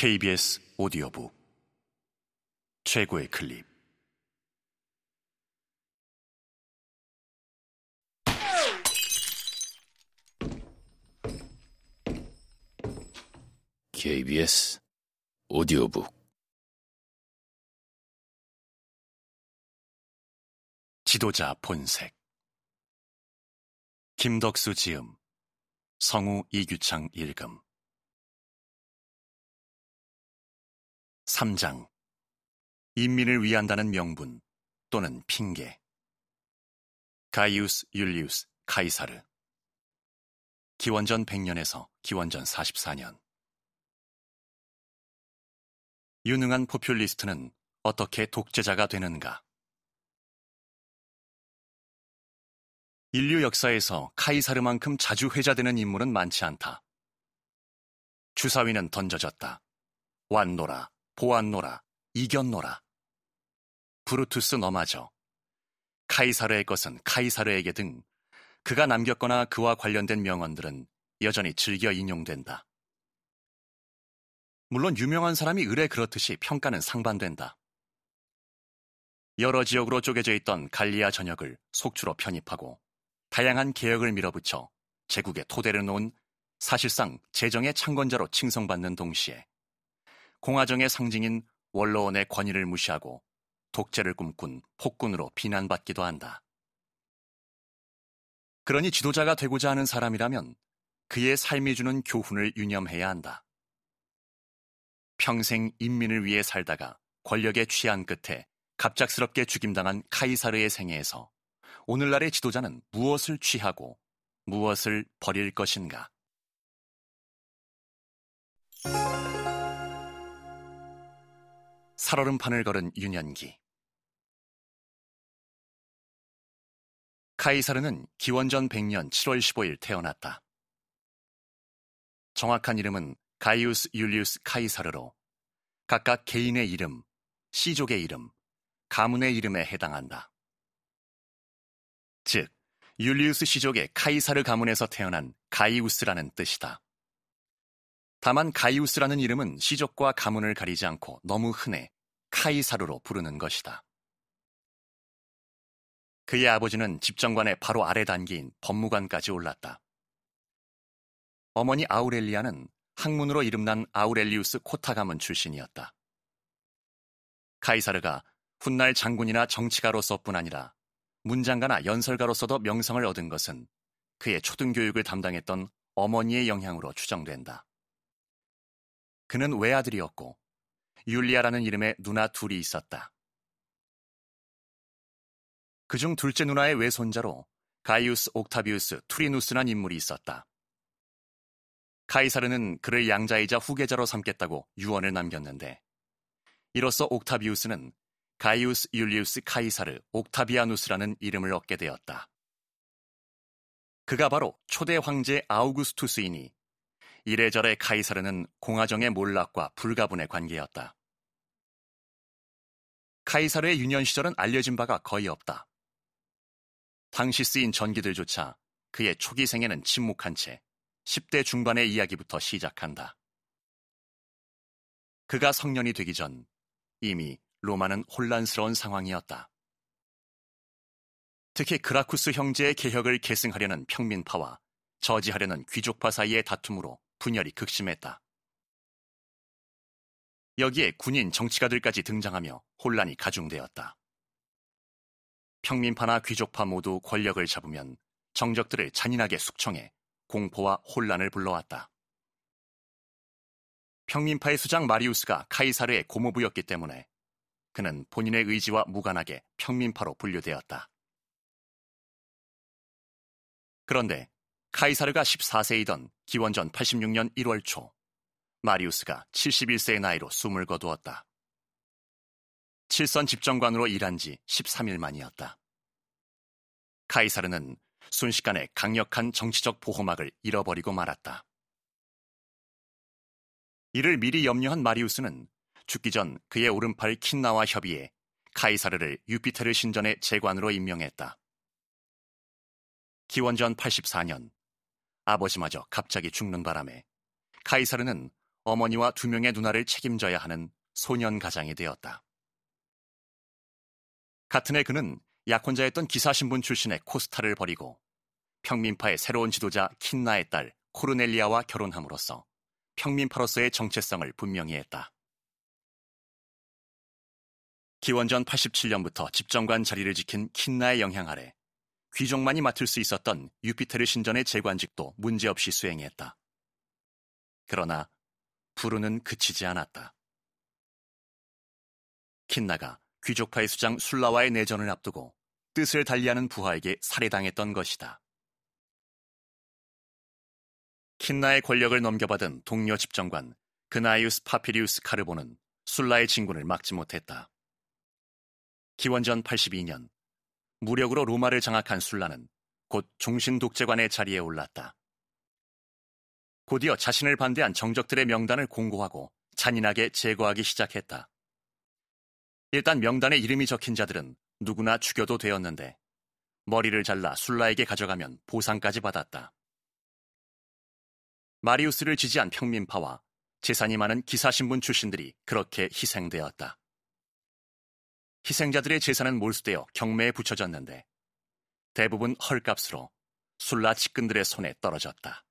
KBS 오디오북. 최고의 클립. KBS 오디오북. 지도자 본색. 김덕수 지음. 성우 이규창 읽음 3장 인민을 위한다는 명분 또는 핑계 가이우스 율리우스 카이사르 기원전 100년에서 기원전 44년 유능한 포퓰리스트는 어떻게 독재자가 되는가? 인류 역사에서 카이사르만큼 자주 회자되는 인물은 많지 않다. 주사위는 던져졌다. 왔노라, 보았노라, 이겼노라. 브루투스 너마저. 카이사르의 것은 카이사르에게 등 그가 남겼거나 그와 관련된 명언들은 여전히 즐겨 인용된다. 물론 유명한 사람이 의뢰 그렇듯이 평가는 상반된다. 여러 지역으로 쪼개져 있던 갈리아 전역을 속주로 편입하고 다양한 개혁을 밀어붙여 제국의 토대를 놓은 사실상 재정의 창건자로 칭송받는 동시에 공화정의 상징인 원로원의 권위를 무시하고 독재를 꿈꾼 폭군으로 비난받기도 한다. 그러니 지도자가 되고자 하는 사람이라면 그의 삶이 주는 교훈을 유념해야 한다. 평생 인민을 위해 살다가 권력에 취한 끝에 갑작스럽게 죽임당한 카이사르의 생애에서 오늘날의 지도자는 무엇을 취하고 무엇을 버릴 것인가? 살얼음판을 걸은 유년기 카이사르는 기원전 100년 7월 15일 태어났다. 정확한 이름은 가이우스 율리우스 카이사르로 각각 개인의 이름, 시족의 이름, 가문의 이름에 해당한다. 즉, 율리우스 시족의 카이사르 가문에서 태어난 가이우스라는 뜻이다. 다만 가이우스라는 이름은 시족과 가문을 가리지 않고 너무 흔해 카이사르로 부르는 것이다. 그의 아버지는 집정관의 바로 아래 단계인 법무관까지 올랐다. 어머니 아우렐리아는 학문으로 이름난 아우렐리우스 코타 가문 출신이었다. 카이사르가 훗날 장군이나 정치가로서뿐 아니라 문장가나 연설가로서도 명성을 얻은 것은 그의 초등교육을 담당했던 어머니의 영향으로 추정된다. 그는 외아들이었고 율리아라는 이름의 누나 둘이 있었다. 그중 둘째 누나의 외손자로 가이우스 옥타비우스 투리누스란 인물이 있었다. 카이사르는 그를 양자이자 후계자로 삼겠다고 유언을 남겼는데 이로써 옥타비우스는 가이우스 율리우스 카이사르 옥타비아누스라는 이름을 얻게 되었다. 그가 바로 초대 황제 아우구스투스이니 이래저래 카이사르는 공화정의 몰락과 불가분의 관계였다. 카이사르의 유년 시절은 알려진 바가 거의 없다. 당시 쓰인 전기들조차 그의 초기 생에는 침묵한 채 10대 중반의 이야기부터 시작한다. 그가 성년이 되기 전 이미 로마는 혼란스러운 상황이었다. 특히 그라쿠스 형제의 개혁을 계승하려는 평민파와 저지하려는 귀족파 사이의 다툼으로 분열이 극심했다. 여기에 군인 정치가들까지 등장하며 혼란이 가중되었다. 평민파나 귀족파 모두 권력을 잡으면 정적들을 잔인하게 숙청해 공포와 혼란을 불러왔다. 평민파의 수장 마리우스가 카이사르의 고모부였기 때문에 그는 본인의 의지와 무관하게 평민파로 분류되었다. 그런데 카이사르가 14세이던 기원전 86년 1월 초 마리우스가 71세의 나이로 숨을 거두었다. 칠선 집정관으로 일한 지 13일 만이었다. 카이사르는 순식간에 강력한 정치적 보호막을 잃어버리고 말았다. 이를 미리 염려한 마리우스는 죽기 전 그의 오른팔 킨나와 협의해 카이사르를 유피테르 신전의 재관으로 임명했다. 기원전 84년 아버지마저 갑자기 죽는 바람에 카이사르는 어머니와 두 명의 누나를 책임져야 하는 소년 가장이 되었다. 같은 해 그는 약혼자였던 기사신분 출신의 코스타를 버리고 평민파의 새로운 지도자 킨나의 딸 코르넬리아와 결혼함으로써 평민파로서의 정체성을 분명히 했다. 기원전 87년부터 집정관 자리를 지킨 킨나의 영향 아래 귀족만이 맡을 수 있었던 유피테르 신전의 재관직도 문제없이 수행했다. 그러나 불운은 그치지 않았다. 킨나가 귀족파의 수장 술라와의 내전을 앞두고 뜻을 달리하는 부하에게 살해당했던 것이다. 킨나의 권력을 넘겨받은 동료 집정관 그나이우스 파피리우스 카르보는 술라의 진군을 막지 못했다. 기원전 82년 무력으로 로마를 장악한 술라는 곧 종신 독재관의 자리에 올랐다. 곧이어 자신을 반대한 정적들의 명단을 공고하고 잔인하게 제거하기 시작했다. 일단 명단에 이름이 적힌 자들은 누구나 죽여도 되었는데 머리를 잘라 술라에게 가져가면 보상까지 받았다. 마리우스를 지지한 평민파와 재산이 많은 기사신분 출신들이 그렇게 희생되었다. 희생자들의 재산은 몰수되어 경매에 붙여졌는데 대부분 헐값으로 술라 측근들의 손에 떨어졌다.